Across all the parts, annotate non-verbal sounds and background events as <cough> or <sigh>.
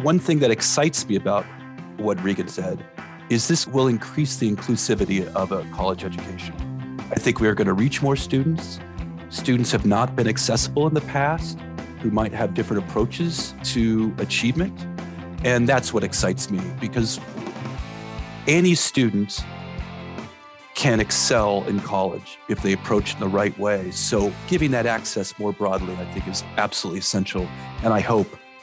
one thing that excites me about what Regan said is this will increase the inclusivity of a college education. I think we are going to reach more students. Students have not been accessible in the past who might have different approaches to achievement. And that's what excites me because any student can excel in college if they approach it in the right way. So, giving that access more broadly, I think, is absolutely essential. And I hope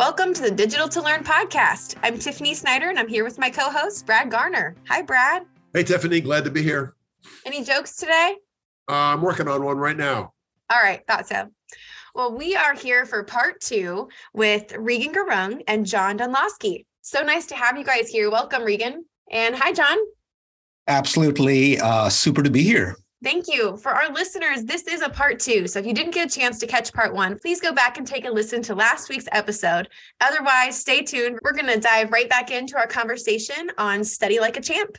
Welcome to the Digital to Learn podcast. I'm Tiffany Snyder and I'm here with my co host, Brad Garner. Hi, Brad. Hey, Tiffany. Glad to be here. Any jokes today? Uh, I'm working on one right now. All right, thought so. Well, we are here for part two with Regan Gurung and John Dunlosky. So nice to have you guys here. Welcome, Regan. And hi, John. Absolutely. Uh, super to be here. Thank you. For our listeners, this is a part two. So if you didn't get a chance to catch part one, please go back and take a listen to last week's episode. Otherwise, stay tuned. We're going to dive right back into our conversation on Study Like a Champ.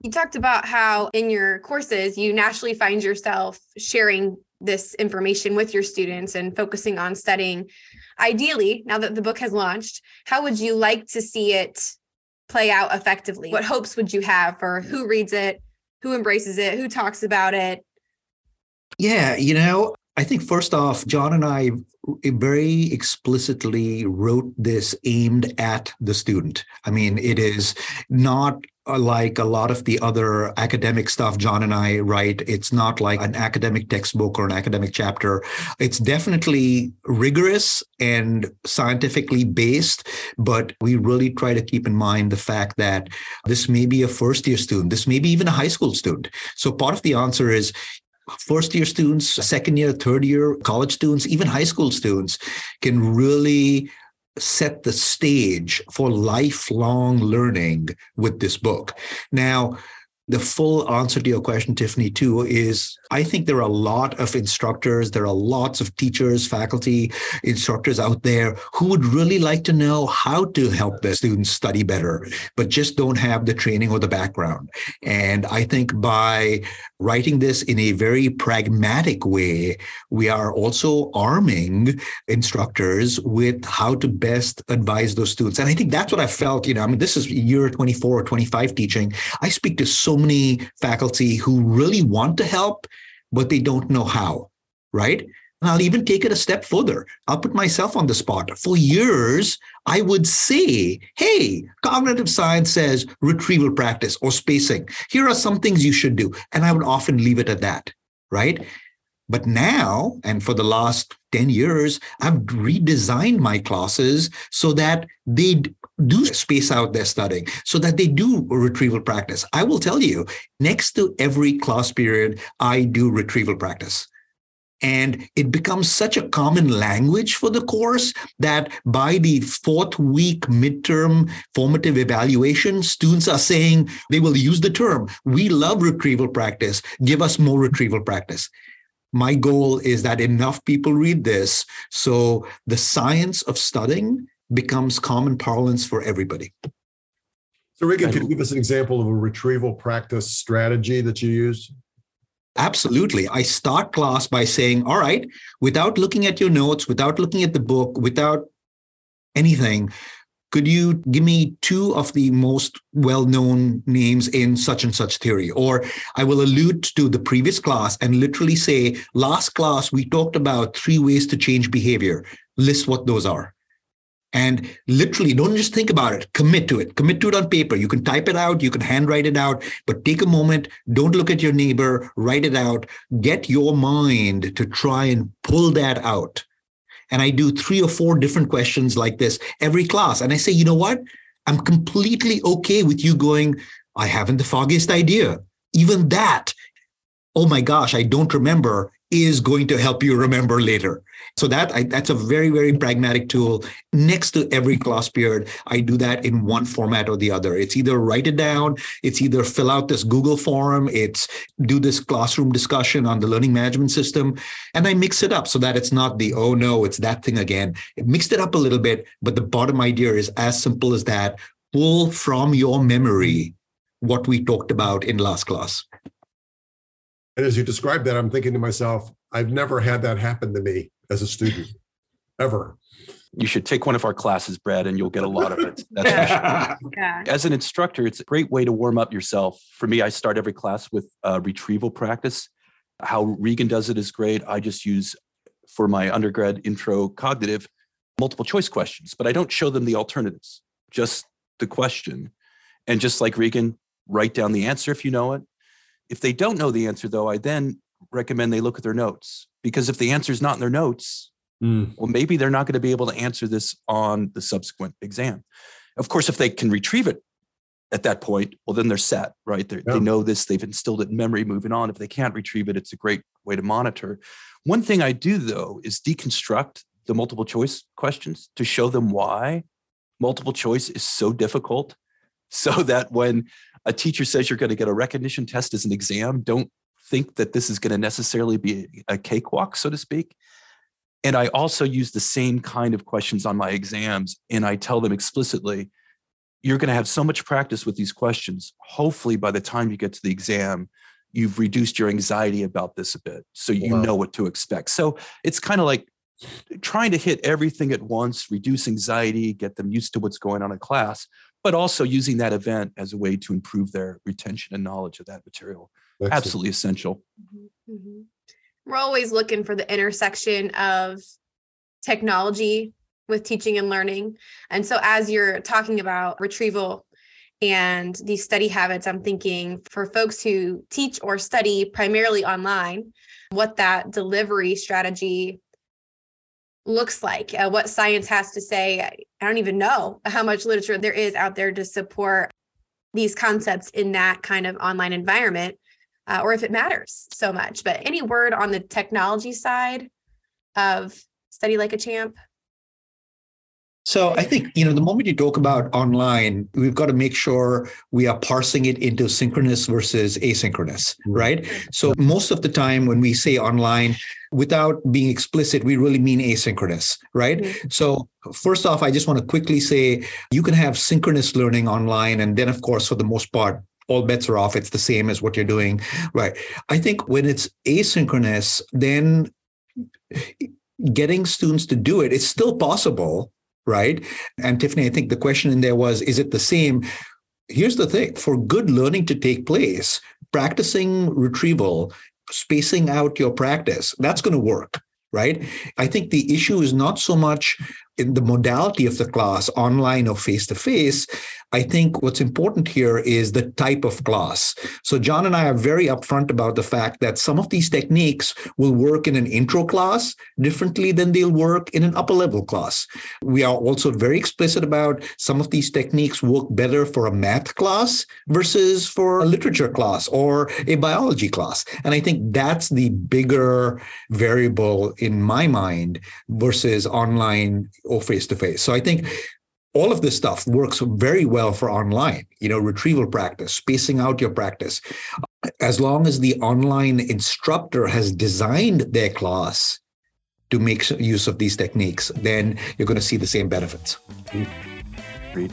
You talked about how in your courses, you naturally find yourself sharing this information with your students and focusing on studying. Ideally, now that the book has launched, how would you like to see it play out effectively? What hopes would you have for who reads it? Who embraces it, who talks about it? Yeah, you know, I think first off, John and I very explicitly wrote this aimed at the student. I mean, it is not like a lot of the other academic stuff John and I write. It's not like an academic textbook or an academic chapter. It's definitely rigorous and scientifically based, but we really try to keep in mind the fact that this may be a first year student, this may be even a high school student. So part of the answer is first year students, second year, third year college students, even high school students can really set the stage for lifelong learning with this book. Now, the full answer to your question, Tiffany, too, is I think there are a lot of instructors, there are lots of teachers, faculty, instructors out there who would really like to know how to help their students study better, but just don't have the training or the background. And I think by writing this in a very pragmatic way, we are also arming instructors with how to best advise those students. And I think that's what I felt, you know, I mean, this is year 24 or 25 teaching. I speak to so many faculty who really want to help, but they don't know how, right? And I'll even take it a step further. I'll put myself on the spot. For years, I would say, hey, cognitive science says retrieval practice or spacing. Here are some things you should do. And I would often leave it at that, right? But now, and for the last 10 years, I've redesigned my classes so that they do space out their studying, so that they do retrieval practice. I will tell you, next to every class period, I do retrieval practice. And it becomes such a common language for the course that by the fourth week midterm formative evaluation, students are saying they will use the term, we love retrieval practice, give us more retrieval practice my goal is that enough people read this so the science of studying becomes common parlance for everybody. So, Regan, could you give us an example of a retrieval practice strategy that you use? Absolutely. I start class by saying, All right, without looking at your notes, without looking at the book, without anything, could you give me two of the most well known names in such and such theory? Or I will allude to the previous class and literally say, last class, we talked about three ways to change behavior. List what those are. And literally, don't just think about it, commit to it. Commit to it on paper. You can type it out, you can handwrite it out, but take a moment, don't look at your neighbor, write it out, get your mind to try and pull that out and I do three or four different questions like this every class. And I say, you know what? I'm completely okay with you going, I haven't the foggiest idea. Even that oh my gosh, I don't remember, is going to help you remember later. So that I, that's a very very pragmatic tool. Next to every class period, I do that in one format or the other. It's either write it down, it's either fill out this Google form, it's do this classroom discussion on the learning management system, and I mix it up so that it's not the oh no, it's that thing again. It mixed it up a little bit, but the bottom idea is as simple as that. Pull from your memory what we talked about in last class. And as you describe that, I'm thinking to myself, I've never had that happen to me as a student, ever. You should take one of our classes, Brad, and you'll get a lot of it. <laughs> That's yeah. yeah. As an instructor, it's a great way to warm up yourself. For me, I start every class with a retrieval practice. How Regan does it is great. I just use for my undergrad intro cognitive multiple choice questions, but I don't show them the alternatives, just the question. And just like Regan, write down the answer if you know it, if they don't know the answer, though, I then recommend they look at their notes because if the answer is not in their notes, mm. well, maybe they're not going to be able to answer this on the subsequent exam. Of course, if they can retrieve it at that point, well, then they're set, right? They're, yeah. They know this, they've instilled it in memory moving on. If they can't retrieve it, it's a great way to monitor. One thing I do, though, is deconstruct the multiple choice questions to show them why multiple choice is so difficult <laughs> so that when a teacher says you're going to get a recognition test as an exam, don't think that this is going to necessarily be a cakewalk, so to speak. And I also use the same kind of questions on my exams, and I tell them explicitly, you're going to have so much practice with these questions. Hopefully, by the time you get to the exam, you've reduced your anxiety about this a bit, so you wow. know what to expect. So it's kind of like trying to hit everything at once, reduce anxiety, get them used to what's going on in class, but also using that event as a way to improve their retention and knowledge of that material. Excellent. Absolutely essential. Mm-hmm. mm-hmm. We're always looking for the intersection of technology with teaching and learning. And so, as you're talking about retrieval and these study habits, I'm thinking for folks who teach or study primarily online, what that delivery strategy looks like, uh, what science has to say. I don't even know how much literature there is out there to support these concepts in that kind of online environment, uh, or if it matters so much. But any word on the technology side of Study Like a Champ? So I think, you know, the moment you talk about online, we've got to make sure we are parsing it into synchronous versus asynchronous, right? So most of the time when we say online, without being explicit, we really mean asynchronous, right? Mm-hmm. So first off, I just want to quickly say you can have synchronous learning online. And then of course, for the most part, all bets are off. It's the same as what you're doing, right? I think when it's asynchronous, then getting students to do it, it's still possible right? And Tiffany, I think the question in there was, is it the same? Here's the thing for good learning to take place, practicing retrieval, spacing out your practice, that's going to work right? I think the issue is not so much in the modality of the class, online or face to face. I think what's important here is the type of class. So, John and I are very upfront about the fact that some of these techniques will work in an intro class differently than they'll work in an upper level class. We are also very explicit about some of these techniques work better for a math class versus for a literature class or a biology class. And I think that's the bigger variable in my mind versus online or face to face. So I think all of this stuff works very well for online you know retrieval practice spacing out your practice. As long as the online instructor has designed their class to make use of these techniques then you're going to see the same benefits. Read.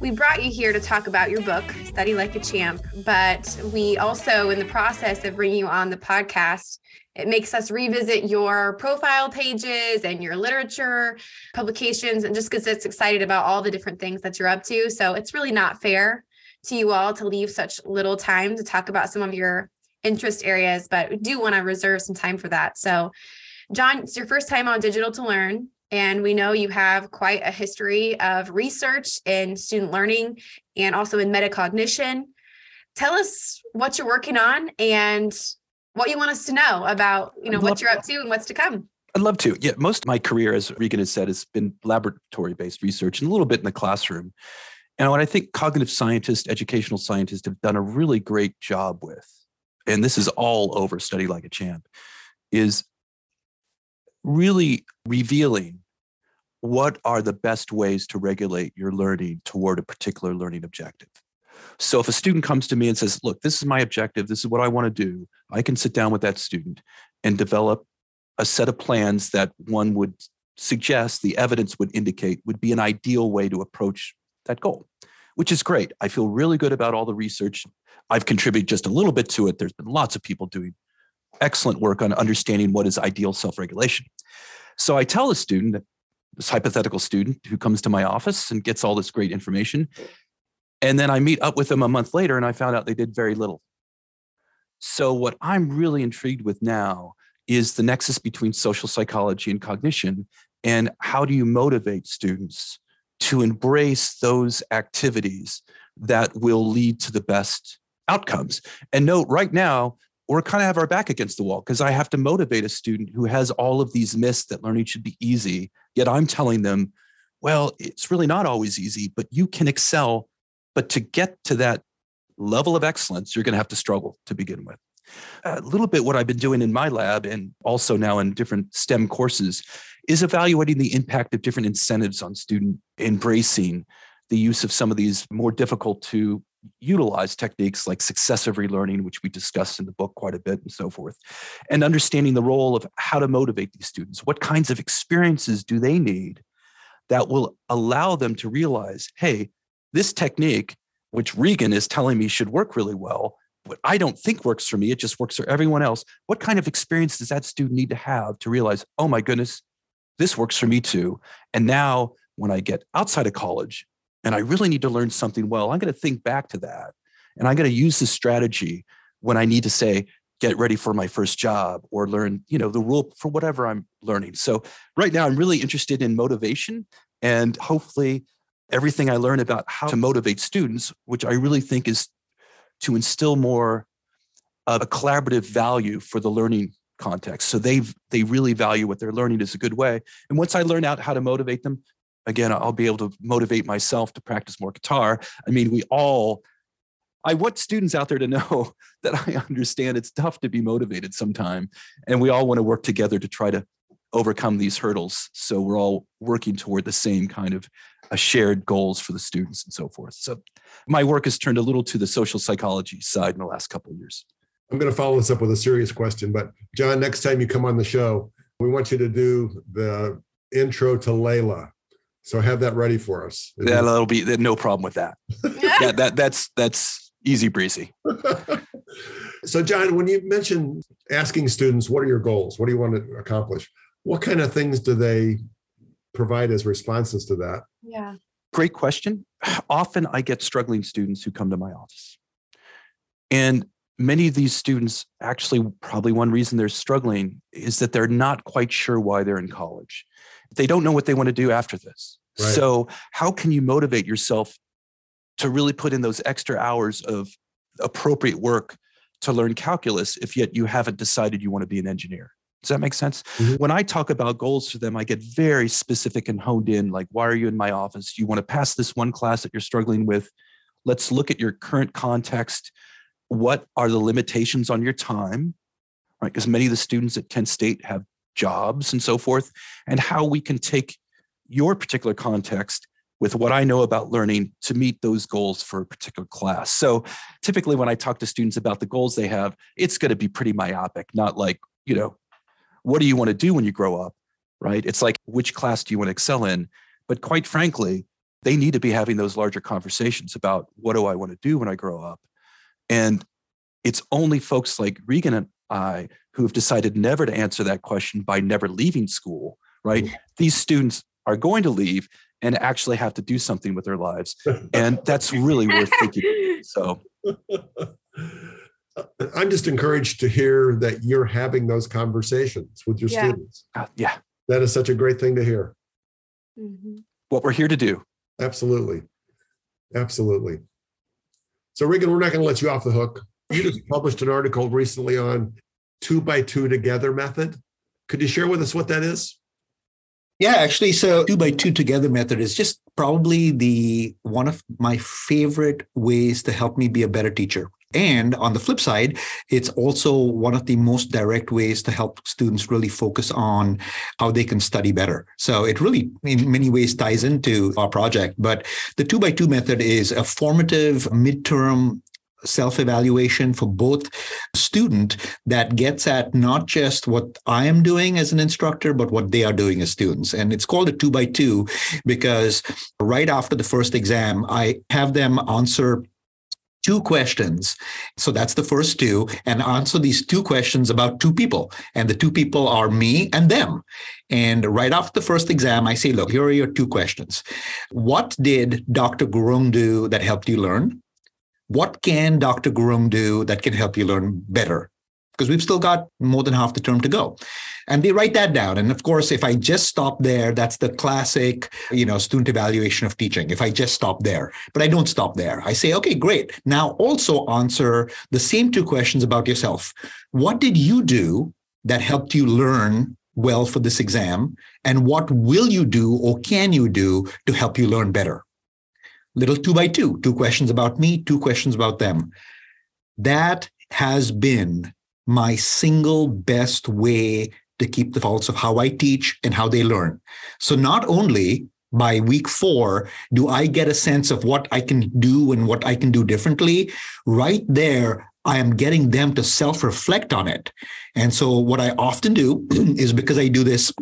We brought you here to talk about your book, Study Like a Champ, but we also, in the process of bringing you on the podcast, it makes us revisit your profile pages and your literature publications and just gets us excited about all the different things that you're up to. So it's really not fair to you all to leave such little time to talk about some of your interest areas, but we do want to reserve some time for that. So, John, it's your first time on Digital to Learn. And we know you have quite a history of research in student learning and also in metacognition. Tell us what you're working on and what you want us to know about, you know, I'd what you're up to and what's to come. I'd love to. Yeah, most of my career, as Regan has said, has been laboratory based research and a little bit in the classroom. And what I think cognitive scientists, educational scientists have done a really great job with, and this is all over Study Like a Champ, is really revealing what are the best ways to regulate your learning toward a particular learning objective. So if a student comes to me and says, Look, this is my objective, this is what I want to do, I can sit down with that student and develop a set of plans that one would suggest the evidence would indicate would be an ideal way to approach that goal, which is great. I feel really good about all the research. I've contributed just a little bit to it. There's been lots of people doing excellent work on understanding what is ideal self regulation. So I tell a student, this hypothetical student who comes to my office and gets all this great information, and then I meet up with them a month later and I found out they did very little. So, what I'm really intrigued with now is the nexus between social psychology and cognition. And how do you motivate students to embrace those activities that will lead to the best outcomes? And note right now, we're kind of have our back against the wall because I have to motivate a student who has all of these myths that learning should be easy. Yet I'm telling them, well, it's really not always easy, but you can excel. But to get to that level of excellence, you're going to have to struggle to begin with. A little bit what I've been doing in my lab and also now in different STEM courses is evaluating the impact of different incentives on student embracing the use of some of these more difficult to utilize techniques like successive relearning, which we discussed in the book quite a bit and so forth, and understanding the role of how to motivate these students. What kinds of experiences do they need that will allow them to realize, hey, this technique, which Regan is telling me should work really well, but I don't think works for me, it just works for everyone else. What kind of experience does that student need to have to realize, oh my goodness, this works for me too? And now when I get outside of college and I really need to learn something well, I'm going to think back to that. And I'm going to use this strategy when I need to say, get ready for my first job or learn, you know, the rule for whatever I'm learning. So right now I'm really interested in motivation and hopefully everything I learn about how to motivate students, which I really think is to instill more of a collaborative value for the learning context. So they they really value what they're learning is a good way. And once I learn out how to motivate them, again, I'll be able to motivate myself to practice more guitar. I mean, we all, I want students out there to know <laughs> that I understand it's tough to be motivated sometime. And we all want to work together to try to overcome these hurdles. So we're all working toward the same kind of uh, shared goals for the students and so forth. So my work has turned a little to the social psychology side in the last couple of years. I'm going to follow this up with a serious question, but John, next time you come on the show, we want you to do the intro to Layla. So have that ready for us. Yeah, that'll be no problem with that. <laughs> yeah, that that's that's easy breezy. <laughs> so, John, when you mentioned asking students, what are your goals? What do you want to accomplish? What kind of things do they provide as responses to that? Yeah. Great question. <sighs> Often I get struggling students who come to my office. And many of these students actually probably one reason they're struggling is that they're not quite sure why they're in college they don't know what they want to do after this. Right. So, how can you motivate yourself to really put in those extra hours of appropriate work to learn calculus if yet you haven't decided you want to be an engineer? Does that make sense? Mm-hmm. When I talk about goals for them, I get very specific and honed in like, why are you in my office? You want to pass this one class that you're struggling with? Let's look at your current context. What are the limitations on your time? Right? Because many of the students at Kent State have jobs and so forth, and how we can take your particular context with what I know about learning to meet those goals for a particular class. So typically, when I talk to students about the goals they have, it's going to be pretty myopic, not like, you know, what do you want to do when you grow up? Right? It's like, which class do you want to excel in? But quite frankly, they need to be having those larger conversations about what do I want to do when I grow up? And it's only folks like Regan and I who have decided never to answer that question by never leaving school, right? Mm-hmm. These students are going to leave and actually have to do something with their lives. And that's really worth thinking. So <laughs> I'm just encouraged to hear that you're having those conversations with your yeah. students. Uh, yeah. That is such a great thing to hear. Mm-hmm. What we're here to do. Absolutely. Absolutely. So, Regan, we're not going to let you off the hook. You just published an article recently on two by two together method. Could you share with us what that is? Yeah, actually, so two by two together method is just probably the one of my favorite ways to help me be a better teacher. And on the flip side, it's also one of the most direct ways to help students really focus on how they can study better. So it really, in many ways, ties into our project. But the two by two method is a formative midterm self-evaluation for both student that gets at not just what I am doing as an instructor, but what they are doing as students. And it's called a two by two because right after the first exam, I have them answer two questions. So that's the first two, and answer these two questions about two people. And the two people are me and them. And right after the first exam, I say, look, here are your two questions. What did Dr. Gurung do that helped you learn? What can Dr. Gurung do that can help you learn better? Because we've still got more than half the term to go. And they write that down. And of course, if I just stop there, that's the classic, you know, student evaluation of teaching. If I just stop there, but I don't stop there. I say, okay, great. Now also answer the same two questions about yourself. What did you do that helped you learn well for this exam? And what will you do or can you do to help you learn better? Little two by two, two questions about me, two questions about them. That has been my single best way to keep the faults of how I teach and how they learn. So not only by week four do I get a sense of what I can do and what I can do differently, right there, I am getting them to self reflect on it. And so, what I often do <clears throat> is because I do this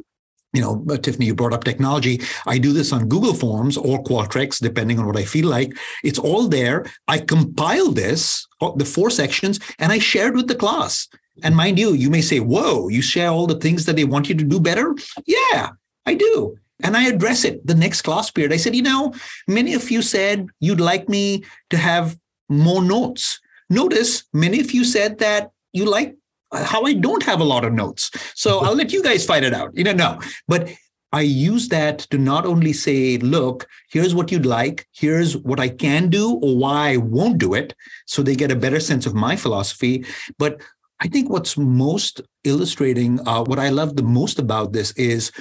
you know, uh, Tiffany, you brought up technology. I do this on Google Forms or Qualtrics, depending on what I feel like. It's all there. I compile this, uh, the four sections, and I share it with the class. And mind you, you may say, whoa, you share all the things that they want you to do better? Yeah, I do. And I address it the next class period. I said, you know, many of you said you'd like me to have more notes. Notice many of you said that you like how I don't have a lot of notes. So I'll let you guys find it out. You know, no. But I use that to not only say, look, here's what you'd like, here's what I can do or why I won't do it. So they get a better sense of my philosophy. But I think what's most illustrating, uh, what I love the most about this is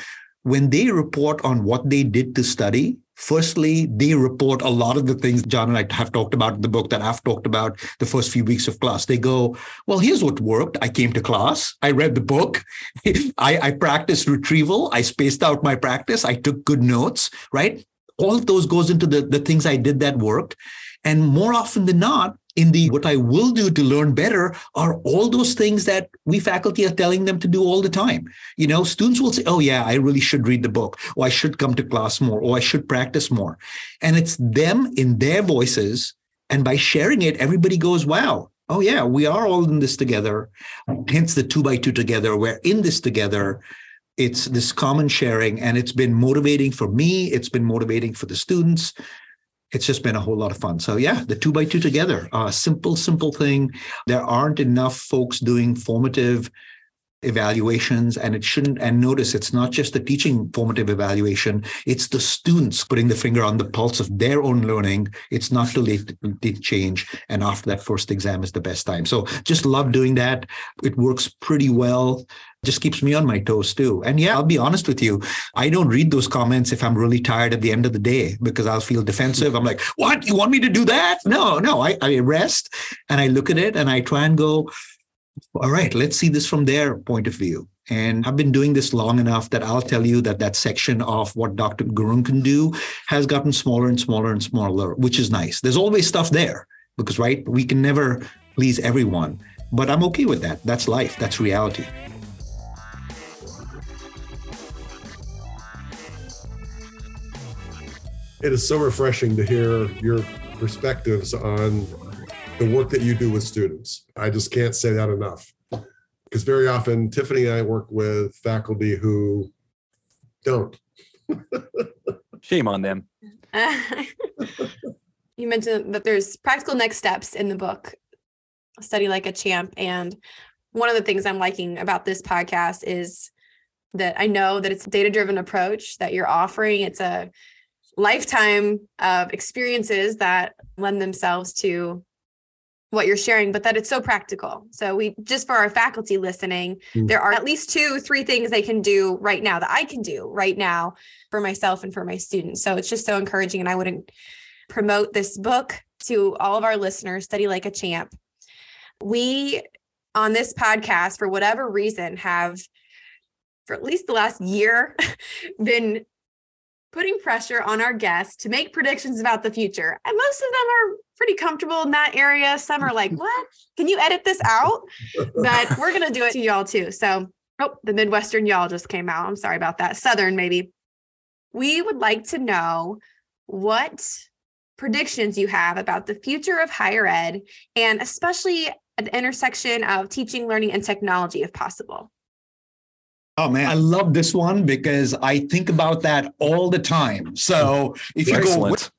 when they report on what they did to study, firstly, they report a lot of the things John and I have talked about in the book that I've talked about the first few weeks of class. They go, well, here's what worked. I came to class. I read the book. <laughs> I, I practiced retrieval. I spaced out my practice. I took good notes, right? All of those goes into the, the things I did that worked. And more often than not, in the what I will do to learn better are all those things that we faculty are telling them to do all the time. You know, students will say, oh, yeah, I really should read the book, or I should come to class more, or I should practice more. And it's them in their voices. And by sharing it, everybody goes, wow, oh, yeah, we are all in this together. Hence the two by two together. We're in this together it's this common sharing and it's been motivating for me it's been motivating for the students it's just been a whole lot of fun. So yeah, the two by two together, a uh, simple, simple thing. There aren't enough folks doing formative evaluations and it shouldn't and notice it's not just the teaching formative evaluation it's the students putting the finger on the pulse of their own learning it's not too late to change and after that first exam is the best time so just love doing that it works pretty well just keeps me on my toes too. And yeah, I'll be honest with you. I don't read those comments if I'm really tired at the end of the day because I'll feel defensive. I'm like, what? You want me to do that? No, no. I, I rest and I look at it and I try and go, all right, let's see this from their point of view. And I've been doing this long enough that I'll tell you that that section of what Dr. Gurung can do has gotten smaller and smaller and smaller, which is nice. There's always stuff there because, right, we can never please everyone. But I'm okay with that. That's life, that's reality. It is so refreshing to hear your perspectives on the work that you do with students. I just can't say that enough. Because very often, Tiffany and I work with faculty who don't. <laughs> Shame on them. <laughs> you mentioned that there's practical next steps in the book, Study Like a Champ. And one of the things I'm liking about this podcast is that I know that it's a data driven approach that you're offering. It's a lifetime of experiences that lend themselves to what you're sharing, but that it's so practical. So we just for our faculty listening, Mm. there are at least two, three things they can do right now that I can do right now for myself and for my students. So it's just so encouraging. And I wouldn't promote this book to all of our listeners, Study Like a Champ. We on this podcast, for whatever reason, have for at least the last year <laughs> been putting pressure on our guests to make predictions about the future. And most of them are pretty comfortable in that area. Some are like, <laughs> what? Can you edit this out? But <laughs> we're going to do it to y'all too. So, oh, the Midwestern y'all just came out. I'm sorry about that. Southern, maybe. We would like to know what predictions you have about the future of higher ed and especially at the intersection of teaching, learning, and technology, if possible. Oh man, I love this one because I think about that all the time. So if you go, Excellent.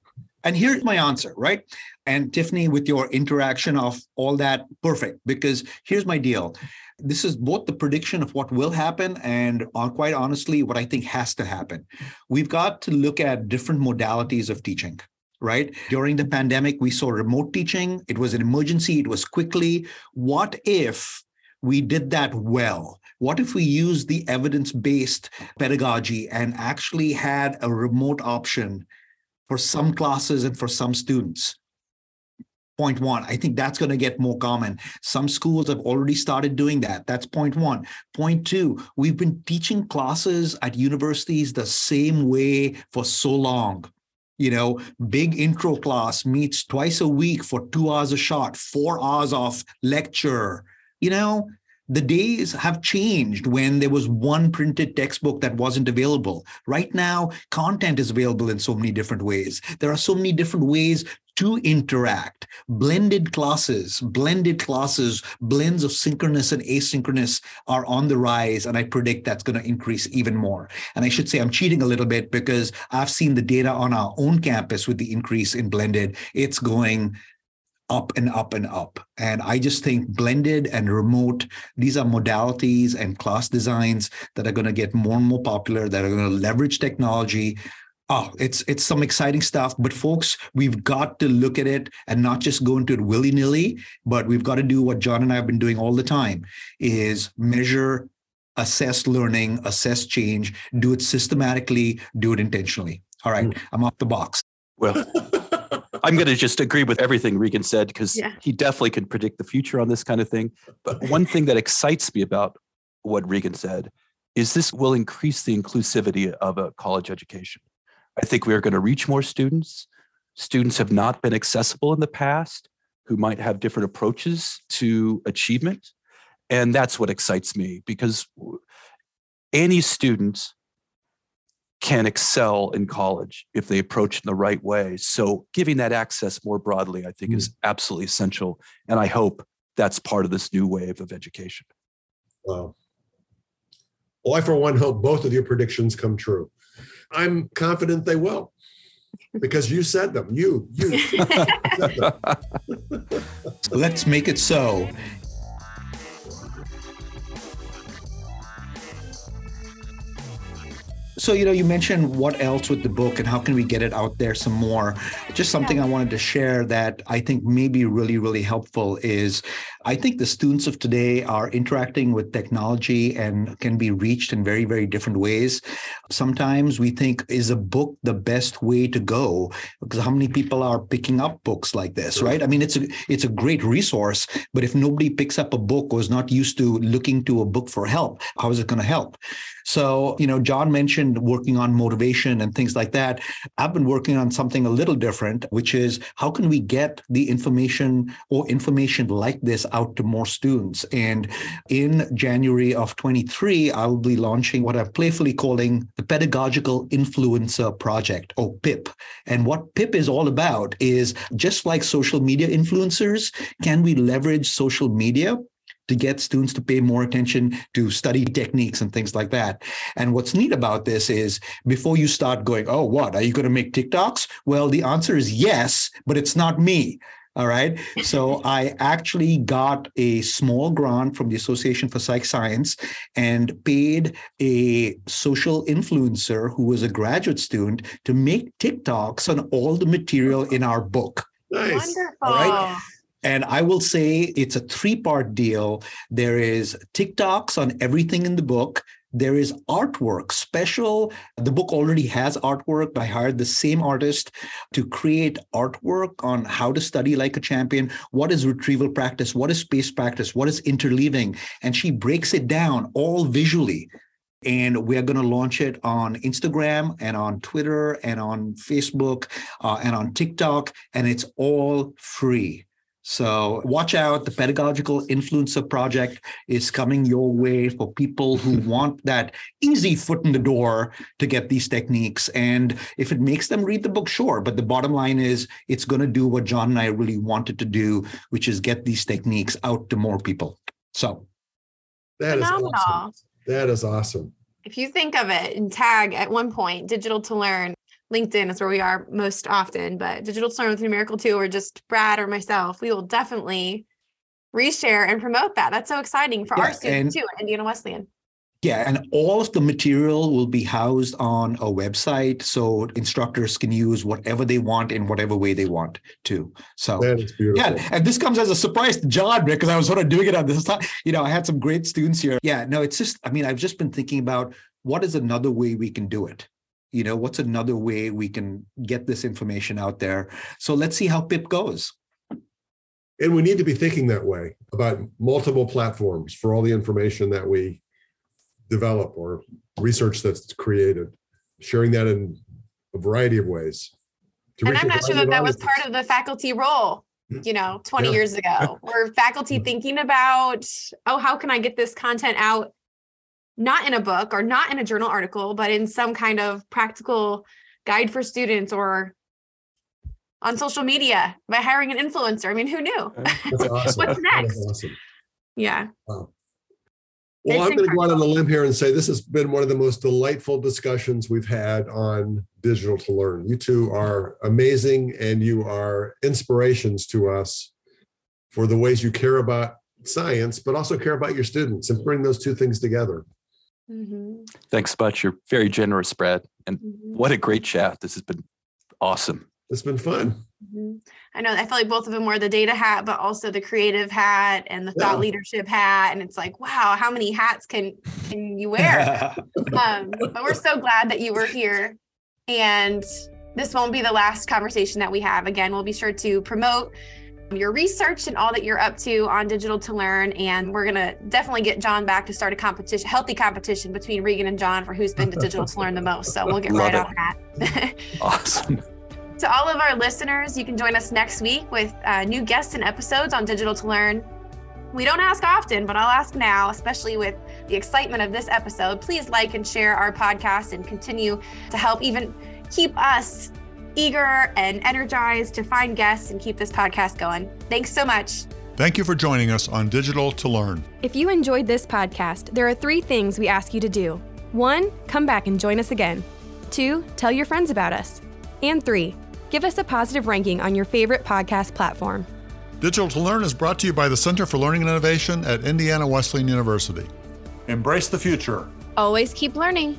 and here's my answer, right? And Tiffany, with your interaction of all that, perfect. Because here's my deal. This is both the prediction of what will happen and, uh, quite honestly, what I think has to happen. We've got to look at different modalities of teaching. Right. During the pandemic, we saw remote teaching. It was an emergency. It was quickly. What if we did that well? What if we use the evidence based pedagogy and actually had a remote option for some classes and for some students? Point one, I think that's going to get more common. Some schools have already started doing that. That's point one. Point two, we've been teaching classes at universities the same way for so long. You know, big intro class meets twice a week for two hours a shot, four hours of lecture. You know, the days have changed when there was one printed textbook that wasn't available. Right now, content is available in so many different ways. There are so many different ways to interact. Blended classes, blended classes, blends of synchronous and asynchronous are on the rise. And I predict that's going to increase even more. And I should say I'm cheating a little bit because I've seen the data on our own campus with the increase in blended. It's going up and up and up. And I just think blended and remote, these are modalities and class designs that are going to get more and more popular, that are going to leverage technology. Oh, it's it's some exciting stuff. But folks, we've got to look at it and not just go into it willy-nilly, but we've got to do what John and I have been doing all the time is measure, assess learning, assess change, do it systematically, do it intentionally. All right, hmm. I'm off the box. Well, <laughs> I'm going to just agree with everything Regan said because Yeah. he definitely can predict the future on this kind of thing. But one thing that excites me about what Regan said is this will increase the inclusivity of a college education. I think we are going to reach more students. Students have not been accessible in the past who might have different approaches to achievement. And that's what excites me because any student can excel in college if they approach it in the right way. So giving that access more broadly, I think, is mm. absolutely essential. And I hope that's part of this new wave of education. Wow. Well, I, for one, hope both of your predictions come true. I'm confident they will because you said them. You, you. <laughs> said them. <laughs> Let's make it so. So, you know, you mentioned what else with the book and how can we get it out there some more. Just something I wanted to share that I think may be really, really helpful is I think the students of today are interacting with technology and can be reached in very, very different ways. Sometimes we think, is a book the best way to go? Because how many people are picking up books like this, right? I mean, it's a it's a great resource, but if nobody picks up a book or is not used to looking to a book for help, how is it going to help? So, you know, John mentioned working on motivation and things like that. I've been working on something a little different, which is how can we get the information or information like this out to more students? And in January of 23, I'll be launching what I'm playfully calling the Pedagogical Influencer Project or PIP. And what PIP is all about is just like social media influencers, can we leverage social media to get students to pay more attention to study techniques and things like that. And what's neat about this is before you start going, oh, what? Are you going to make TikToks? Well, the answer is yes, but it's not me. All right. So <laughs> I actually got a small grant from the Association for Psych Science and paid a social influencer who was a graduate student to make TikToks on all the material in our book. Nice. Wonderful. All right. And I will say it's a three part deal. There is TikToks on everything in the book. There is artwork, special. The book already has artwork. I hired the same artist to create artwork on how to study like a champion. What is retrieval practice? What is space practice? What is interleaving? And she breaks it down all visually. And we're going to launch it on Instagram and on Twitter and on Facebook uh, and on TikTok. And it's all free. So watch out. The Pedagogical Influencer Project is coming your way for people who <laughs> want that easy foot in the door to get these techniques. And if it makes them read the book, sure. But the bottom line is it's going to do what John and I really wanted to do, which is get these techniques out to more people. So that Phenomenal. is awesome. That is awesome. If you think of it and tag at one point, digital to learn, LinkedIn is where we are most often, but Digital to Learn with Numerical 2 or just Brad or myself, we will definitely reshare and promote that. That's so exciting for yeah, our students too at Indiana Wesleyan. Yeah, and all of the material will be housed on a website so instructors can use whatever they want in whatever way they want to. So that is beautiful. Yeah, and this comes as a surprise to John because I was sort of doing it on this time. You know, I had some great students here. Yeah, no, it's just, I mean, I've just been thinking about what is another way we can do it you know what's another way we can get this information out there? So let's see how pip goes. And we need to be thinking that way about multiple platforms for all the information that we develop or research that's created sharing that in a variety of ways and i'm not sure that that was part of the faculty role you know 20 yeah. years ago. Were faculty mm-hmm. thinking about oh how can i get this content out not in a book or not in a journal article, but in some kind of practical guide for students or on social media by hiring an influencer. I mean, who knew? <laughs> Awesome. What's next? Awesome. Yeah. Wow. Well, it's I'm going to go out on a limb here and say this has been one of the most delightful discussions we've had on digital to learn. You two are amazing and you are inspirations to us for the ways you care about science, but also care about your students and bring those two things together. Mm-hmm. Thanks much. You're very generous, Brad. And mm-hmm. what a great chat. This has been awesome. It's been fun. Mm-hmm. I know. I feel like both of them wear the data hat, but also the creative hat and the thought leadership hat. And it's like, wow, how many hats can can you wear? <laughs> um, but we're so glad that you were here. And this won't be the last conversation that we have. Again, we'll be sure to promote your research and all that you're up to on digital to learn and we're going to definitely get john back to start a competition healthy competition between regan and john for who's been to digital to learn the most so we'll get Love right it. on that <laughs> awesome to all of our listeners you can join us next week with uh, new guests and episodes on digital to learn we don't ask often, but I'll ask now, especially with the excitement of this episode. Please like and share our podcast and continue to help even keep us eager and energized to find guests and keep this podcast going. Thanks so much. Thank you for joining us on Digital to Learn. If you enjoyed this podcast, there are three things we ask you to do. One, come back and join us again. Two, tell your friends about us. And three, give us a positive ranking on your favorite podcast platform. Digital to Learn is brought to you by the Center for Learning and Innovation at Indiana Wesleyan University. Embrace the future. Always keep learning.